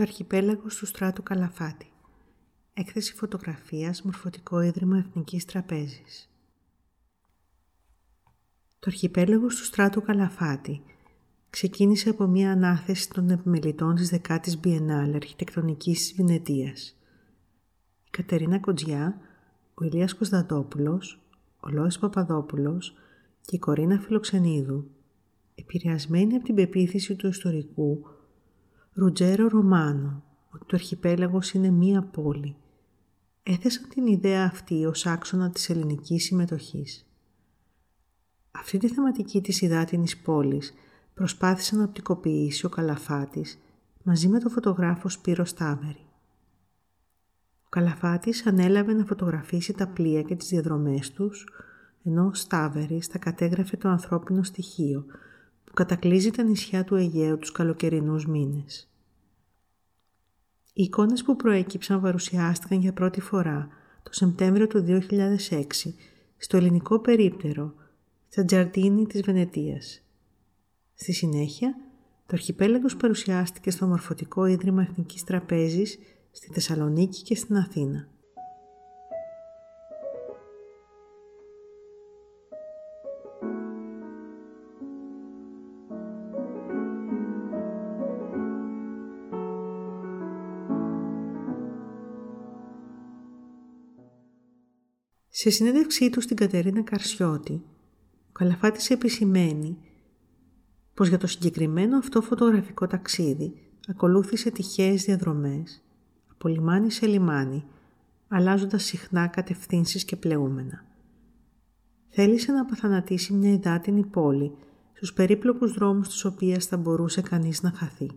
Το αρχιπέλαγος του στράτου Καλαφάτη. Έκθεση φωτογραφίας Μορφωτικό Ίδρυμα Εθνικής Τραπέζης. Το αρχιπέλαγος του στράτου Καλαφάτη ξεκίνησε από μια ανάθεση των επιμελητών της δεκάτης Biennale Αρχιτεκτονικής της Βινετίας. Η Κατερίνα Κοντζιά, ο Ηλίας Κωνσταντόπουλος, ο Λόης Παπαδόπουλος και η Κορίνα Φιλοξενίδου, επηρεασμένοι από την πεποίθηση του ιστορικού Ρουτζέρο Ρωμάνο ότι το αρχιπέλαγος είναι μία πόλη. Έθεσαν την ιδέα αυτή ως άξονα της ελληνικής συμμετοχής. Αυτή τη θεματική της υδάτινης πόλης προσπάθησε να οπτικοποιήσει ο Καλαφάτης μαζί με τον φωτογράφο Σπύρο Στάβερη. Ο Καλαφάτης ανέλαβε να φωτογραφίσει τα πλοία και τις διαδρομές τους, ενώ ο Στάβερης τα κατέγραφε το ανθρώπινο στοιχείο που κατακλείζει τα νησιά του Αιγαίου τους καλοκαιρινούς μήνες. Οι εικόνες που προέκυψαν παρουσιάστηκαν για πρώτη φορά το Σεπτέμβριο του 2006 στο ελληνικό περίπτερο στα Τζαρτίνι της Βενετίας. Στη συνέχεια, το αρχιπέλαγος παρουσιάστηκε στο Μορφωτικό Ίδρυμα Εθνικής Τραπέζης στη Θεσσαλονίκη και στην Αθήνα. Σε συνέντευξή του στην Κατερίνα Καρσιώτη, ο Καλαφάτης επισημαίνει πως για το συγκεκριμένο αυτό φωτογραφικό ταξίδι ακολούθησε τυχαίες διαδρομές από λιμάνι σε λιμάνι, αλλάζοντας συχνά κατευθύνσεις και πλεούμενα. Θέλησε να αποθανατήσει μια υδάτινη πόλη στους περίπλοκους δρόμους τους οποίας θα μπορούσε κανείς να χαθεί.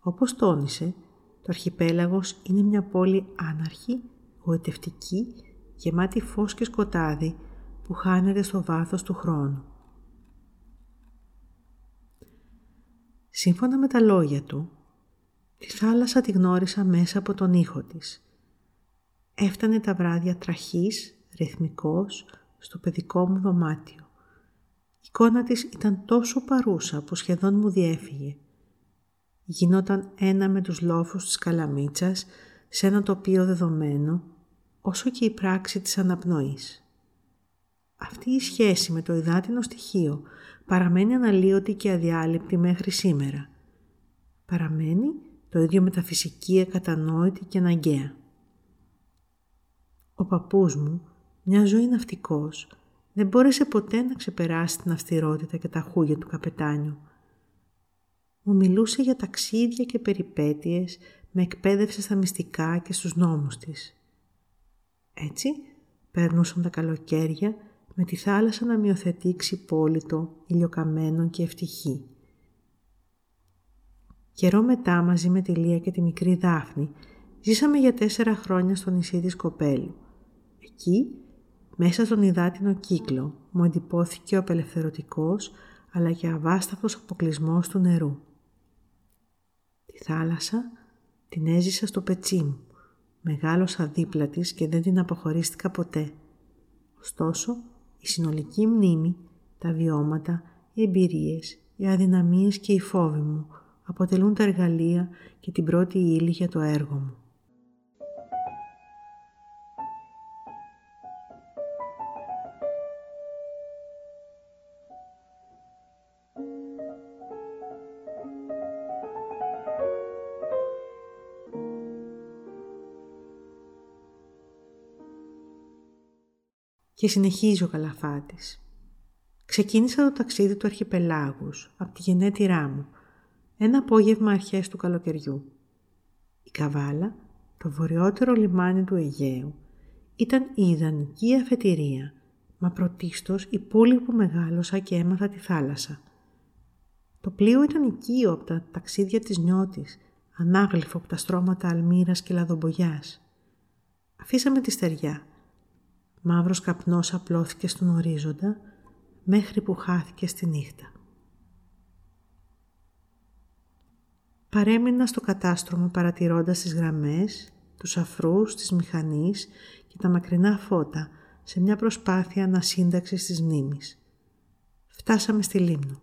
Όπως τόνισε, το αρχιπέλαγος είναι μια πόλη άναρχη, γοητευτική γεμάτη φως και σκοτάδι που χάνεται στο βάθος του χρόνου. Σύμφωνα με τα λόγια του, τη θάλασσα τη γνώρισα μέσα από τον ήχο της. Έφτανε τα βράδια τραχής, ρυθμικός, στο παιδικό μου δωμάτιο. Η εικόνα της ήταν τόσο παρούσα που σχεδόν μου διέφυγε. Γινόταν ένα με τους λόφους της καλαμίτσας σε ένα τοπίο δεδομένο όσο και η πράξη της αναπνοής. Αυτή η σχέση με το υδάτινο στοιχείο παραμένει αναλύωτη και αδιάλειπτη μέχρι σήμερα. Παραμένει το ίδιο με τα φυσική ακατανόητη και αναγκαία. Ο παππούς μου, μια ζωή ναυτικός, δεν μπόρεσε ποτέ να ξεπεράσει την αυστηρότητα και τα χούγια του καπετάνιου. Μου μιλούσε για ταξίδια και περιπέτειες, με εκπαίδευσε στα μυστικά και στους νόμους της. Έτσι, περνούσαν τα καλοκαίρια με τη θάλασσα να μειοθετεί ξυπόλυτο, ηλιοκαμένο και ευτυχή. Καιρό μετά, μαζί με τη Λία και τη μικρή Δάφνη, ζήσαμε για τέσσερα χρόνια στο νησί της Κοπέλου. Εκεί, μέσα στον υδάτινο κύκλο, μου εντυπώθηκε ο απελευθερωτικός, αλλά και αβάσταχτος αποκλεισμός του νερού. Τη θάλασσα την έζησα στο πετσί μου Μεγάλωσα δίπλα της και δεν την αποχωρίστηκα ποτέ. Ωστόσο, η συνολική μνήμη, τα βιώματα, οι εμπειρίες, οι αδυναμίες και οι φόβοι μου αποτελούν τα εργαλεία και την πρώτη ύλη για το έργο μου. Και συνεχίζει ο Καλαφάτης. Ξεκίνησα το ταξίδι του αρχιπελάγους από τη γενέτειρά μου, ένα απόγευμα αρχές του καλοκαιριού. Η Καβάλα, το βορειότερο λιμάνι του Αιγαίου, ήταν η ιδανική αφετηρία, μα πρωτίστως η πόλη που μεγάλωσα και έμαθα τη θάλασσα. Το πλοίο ήταν οικείο από τα ταξίδια της νιώτης, ανάγλυφο από τα στρώματα αλμύρας και λαδομπογιάς. Αφήσαμε τη στεριά. Μαύρος καπνός απλώθηκε στον ορίζοντα μέχρι που χάθηκε στη νύχτα. Παρέμεινα στο κατάστρωμα παρατηρώντας τις γραμμές, τους αφρούς της μηχανής και τα μακρινά φώτα σε μια προσπάθεια ανασύνταξης της μνήμης. Φτάσαμε στη Λίμνο.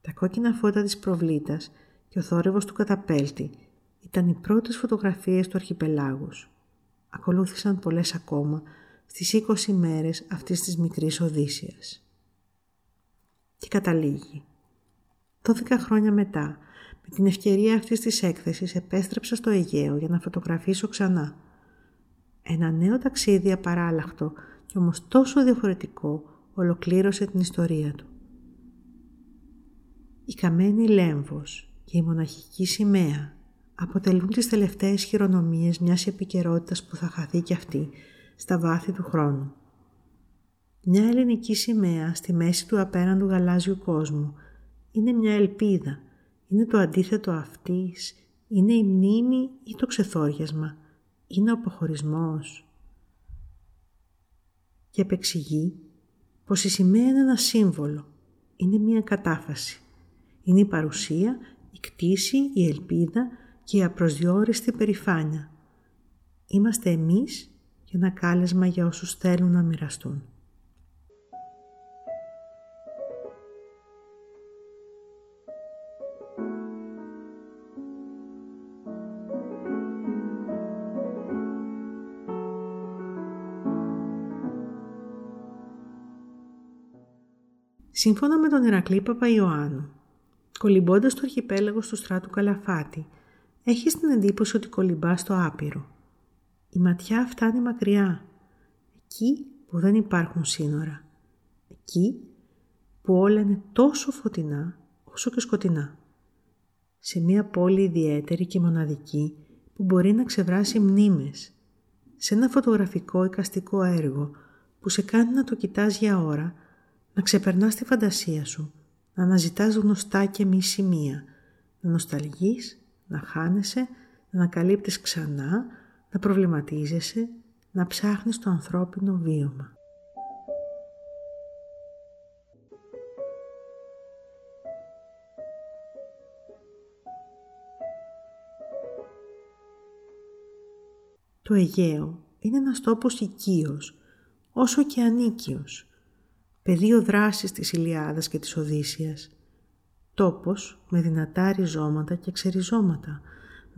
Τα κόκκινα φώτα της προβλήτας και ο θόρυβος του καταπέλτη ήταν οι πρώτες φωτογραφίες του αρχιπελάγους. Ακολούθησαν πολλές ακόμα στις 20 μέρες αυτής της μικρής Οδύσσιας. Και καταλήγει. 12 χρόνια μετά, με την ευκαιρία αυτής της έκθεσης επέστρεψα στο Αιγαίο για να φωτογραφίσω ξανά. Ένα νέο ταξίδι απαράλλαχτο και όμως τόσο διαφορετικό ολοκλήρωσε την ιστορία του. Η καμένη λέμβος και η μοναχική σημαία αποτελούν τις τελευταίες χειρονομίες μιας επικαιρότητας που θα χαθεί κι αυτή στα βάθη του χρόνου. Μια ελληνική σημαία στη μέση του απέναντου γαλάζιου κόσμου είναι μια ελπίδα, είναι το αντίθετο αυτής, είναι η μνήμη ή το ξεθόριασμα, είναι ο αποχωρισμός. Και επεξηγεί πως η σημαία είναι ένα σύμβολο, είναι μια κατάφαση. Είναι η παρουσία, η κτήση, η ελπίδα και η απροσδιόριστη περηφάνεια. Είμαστε εμείς και ένα κάλεσμα για όσους θέλουν να μοιραστούν. Σύμφωνα με τον Ηρακλή Παπαϊωάννου, κολυμπώντας το αρχιπέλαγο του στράτου Καλαφάτη, έχεις την εντύπωση ότι κολυμπάς στο άπειρο. Η ματιά φτάνει μακριά, εκεί που δεν υπάρχουν σύνορα, εκεί που όλα είναι τόσο φωτεινά όσο και σκοτεινά. Σε μια πόλη ιδιαίτερη και μοναδική που μπορεί να ξεβράσει μνήμες, σε ένα φωτογραφικό εικαστικό έργο που σε κάνει να το κοιτάς για ώρα να ξεπερνάς τη φαντασία σου, να αναζητάς γνωστά και μη σημεία, να νοσταλγείς, να χάνεσαι, να ανακαλύπτεις ξανά, να προβληματίζεσαι, να ψάχνεις το ανθρώπινο βίωμα. Το Αιγαίο είναι ένας τόπος οικείος, όσο και ανίκιος, πεδίο δράσης της Ηλιάδας και της Οδύσσιας. Τόπος με δυνατά ριζώματα και ξεριζώματα,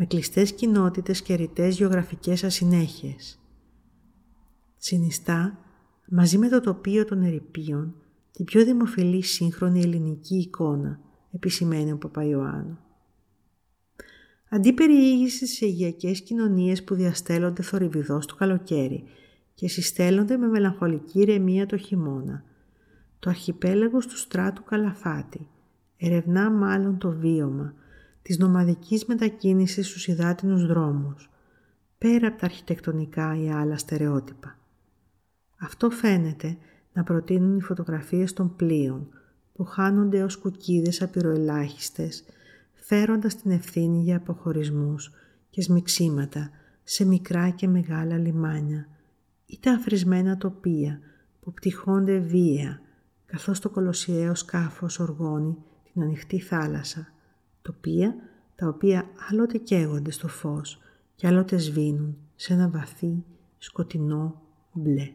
με κλειστές κοινότητες και ρητές γεωγραφικές ασυνέχειες. Συνιστά, μαζί με το τοπίο των ερηπείων, την πιο δημοφιλή σύγχρονη ελληνική εικόνα, επισημαίνει ο Παπαϊωάννου. Αντί περιήγησης στις αιγιακές κοινωνίες που διαστέλλονται θορυβιδώς το καλοκαίρι και συστέλλονται με μελαγχολική ηρεμία το χειμώνα, το αρχιπέλαγος του στράτου Καλαφάτη ερευνά μάλλον το βίωμα της νομαδικής μετακίνησης στους υδάτινους δρόμους, πέρα από τα αρχιτεκτονικά ή άλλα στερεότυπα. Αυτό φαίνεται να προτείνουν οι φωτογραφίες των πλοίων, που χάνονται ως κουκίδες απειροελάχιστες, φέροντας την ευθύνη για αποχωρισμούς και σμιξίματα σε μικρά και μεγάλα λιμάνια ή τα αφρισμένα τοπία που πτυχώνται βία καθώς το κολοσιαίο σκάφος οργώνει την ανοιχτή θάλασσα, τοπία τα οποία άλλοτε καίγονται στο φως και άλλοτε σβήνουν σε ένα βαθύ σκοτεινό μπλε.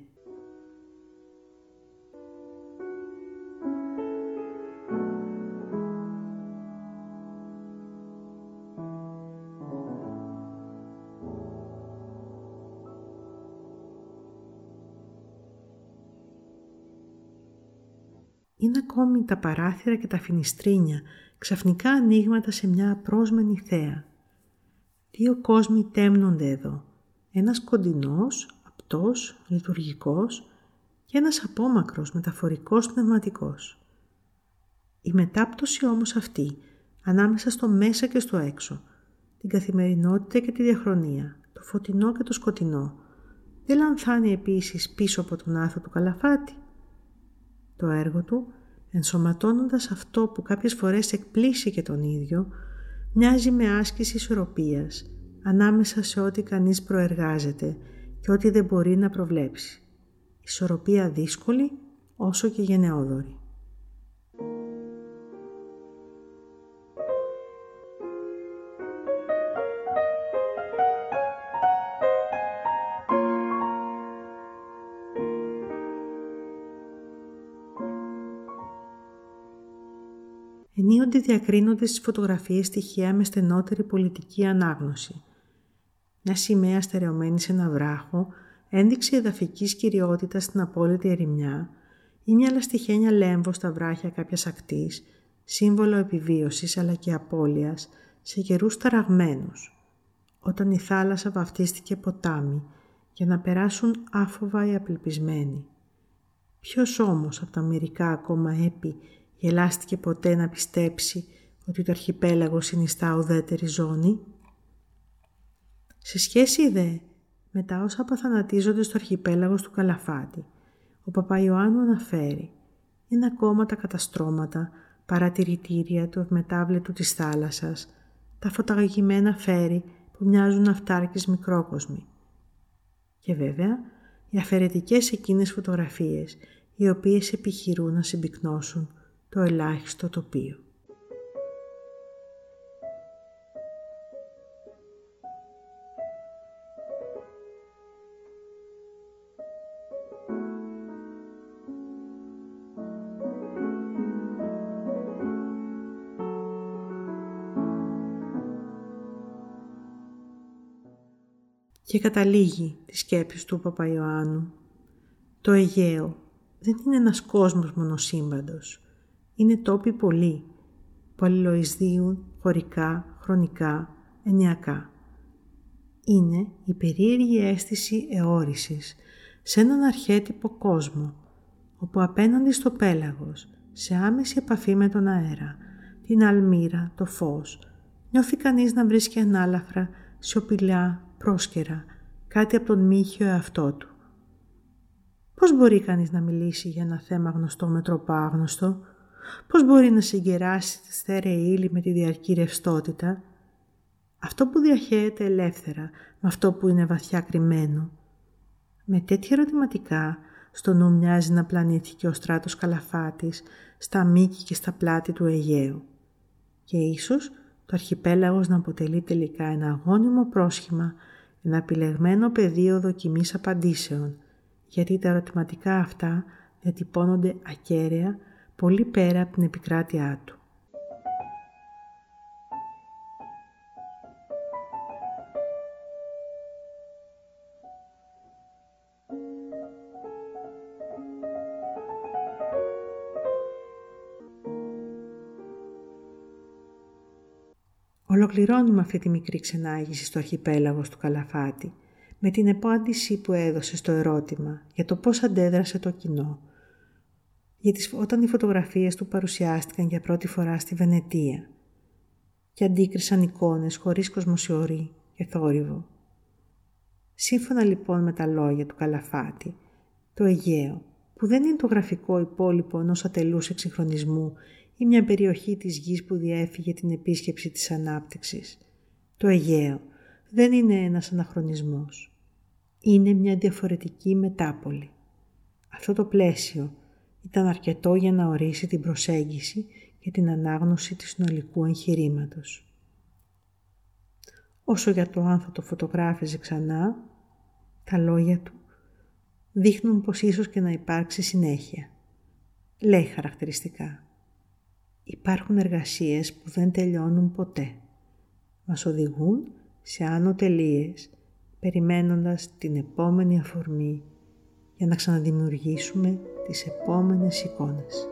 Είναι ακόμη τα παράθυρα και τα φινιστρίνια, ξαφνικά ανοίγματα σε μια απρόσμενη θέα. Δύο κόσμοι τέμνονται εδώ. Ένας κοντινός, απτός, λειτουργικός και ένας απόμακρος, μεταφορικός, πνευματικός. Η μετάπτωση όμως αυτή, ανάμεσα στο μέσα και στο έξω, την καθημερινότητα και τη διαχρονία, το φωτεινό και το σκοτεινό, δεν λανθάνει επίσης πίσω από τον άθρο του καλαφάτη. Το έργο του, ενσωματώνοντας αυτό που κάποιες φορές εκπλήσει και τον ίδιο, μοιάζει με άσκηση ισορροπίας ανάμεσα σε ό,τι κανείς προεργάζεται και ό,τι δεν μπορεί να προβλέψει. Ισορροπία δύσκολη όσο και γενναιόδορη. Ενίοτε διακρίνονται στις φωτογραφίες στοιχεία με στενότερη πολιτική ανάγνωση. Μια σημαία στερεωμένη σε ένα βράχο, ένδειξη εδαφικής κυριότητας στην απόλυτη ερημιά ή μια λαστιχένια λέμβο στα βράχια κάποιας ακτής, σύμβολο επιβίωσης αλλά και απώλειας σε καιρούς ταραγμένους, όταν η θάλασσα βαφτίστηκε ποτάμι για να περάσουν άφοβα οι απελπισμένοι. Ποιος όμως από τα μερικά ακόμα έπι γελάστηκε ποτέ να πιστέψει ότι το αρχιπέλαγο συνιστά ουδέτερη ζώνη; Σε σχέση δε με τα όσα απαθανατίζονται στο αρχιπέλαγος του Καλαφάτη, ο Παπαϊωάννου αναφέρει είναι ακόμα τα καταστρώματα, παρατηρητήρια του ευμετάβλητου της θάλασσας, τα φωταγωγημένα φέρι που μοιάζουν αυτάρκεις μικρόκοσμοι. Και βέβαια, οι αφαιρετικές εκείνες φωτογραφίες, οι οποίες επιχειρούν να συμπυκνώσουν το ελάχιστο τοπίο. Και καταλήγει τη σκέψη του Παπαϊωάννου. Το Αιγαίο δεν είναι ένας κόσμος μονοσύμπαντος είναι τόποι πολλοί που αλληλοεισδύουν χωρικά, χρονικά, ενιακά. Είναι η περίεργη αίσθηση εώρησης σε έναν αρχέτυπο κόσμο, όπου απέναντι στο πέλαγος, σε άμεση επαφή με τον αέρα, την αλμύρα, το φως, νιώθει κανείς να βρίσκει ανάλαφρα, σιωπηλά, πρόσκαιρα, κάτι από τον μύχιο εαυτό του. Πώς μπορεί κανείς να μιλήσει για ένα θέμα γνωστό με τρόπο άγνωστο, Πώς μπορεί να συγκεράσει τη στέρεα ύλη με τη διαρκή ρευστότητα; Αυτό που διαχέεται ελεύθερα με αυτό που είναι βαθιά κρυμμένο. Με τέτοια ερωτηματικά στο νου μοιάζει να πλανήθηκε ο στράτος Καλαφάτης στα μήκη και στα πλάτη του Αιγαίου. Και ίσως το αρχιπέλαγος να αποτελεί τελικά ένα αγώνιμο πρόσχημα, ένα επιλεγμένο πεδίο δοκιμής απαντήσεων, γιατί τα ερωτηματικά αυτά διατυπώνονται ακέραια πολύ πέρα από την επικράτειά του. Ολοκληρώνουμε αυτή τη μικρή ξενάγηση στο αρχιπέλαγος του Καλαφάτη με την επάντηση που έδωσε στο ερώτημα για το πώς αντέδρασε το κοινό γιατί όταν οι φωτογραφίες του παρουσιάστηκαν για πρώτη φορά στη Βενετία και αντίκρισαν εικόνες χωρίς κοσμοσιορή και θόρυβο. Σύμφωνα λοιπόν με τα λόγια του Καλαφάτη, το Αιγαίο, που δεν είναι το γραφικό υπόλοιπο ενός ατελούς εξυγχρονισμού ή μια περιοχή της γης που διέφυγε την επίσκεψη της ανάπτυξης, το Αιγαίο δεν είναι ένας αναχρονισμός. Είναι μια διαφορετική μετάπολη. Αυτό το πλαίσιο ήταν αρκετό για να ορίσει την προσέγγιση και την ανάγνωση της συνολικού εγχειρήματος. Όσο για το αν θα το φωτογράφιζε ξανά, τα λόγια του δείχνουν πως ίσως και να υπάρξει συνέχεια. Λέει χαρακτηριστικά. Υπάρχουν εργασίες που δεν τελειώνουν ποτέ. Μας οδηγούν σε άνω τελείες, περιμένοντας την επόμενη αφορμή για να ξαναδημιουργήσουμε τις επόμενες εικόνες.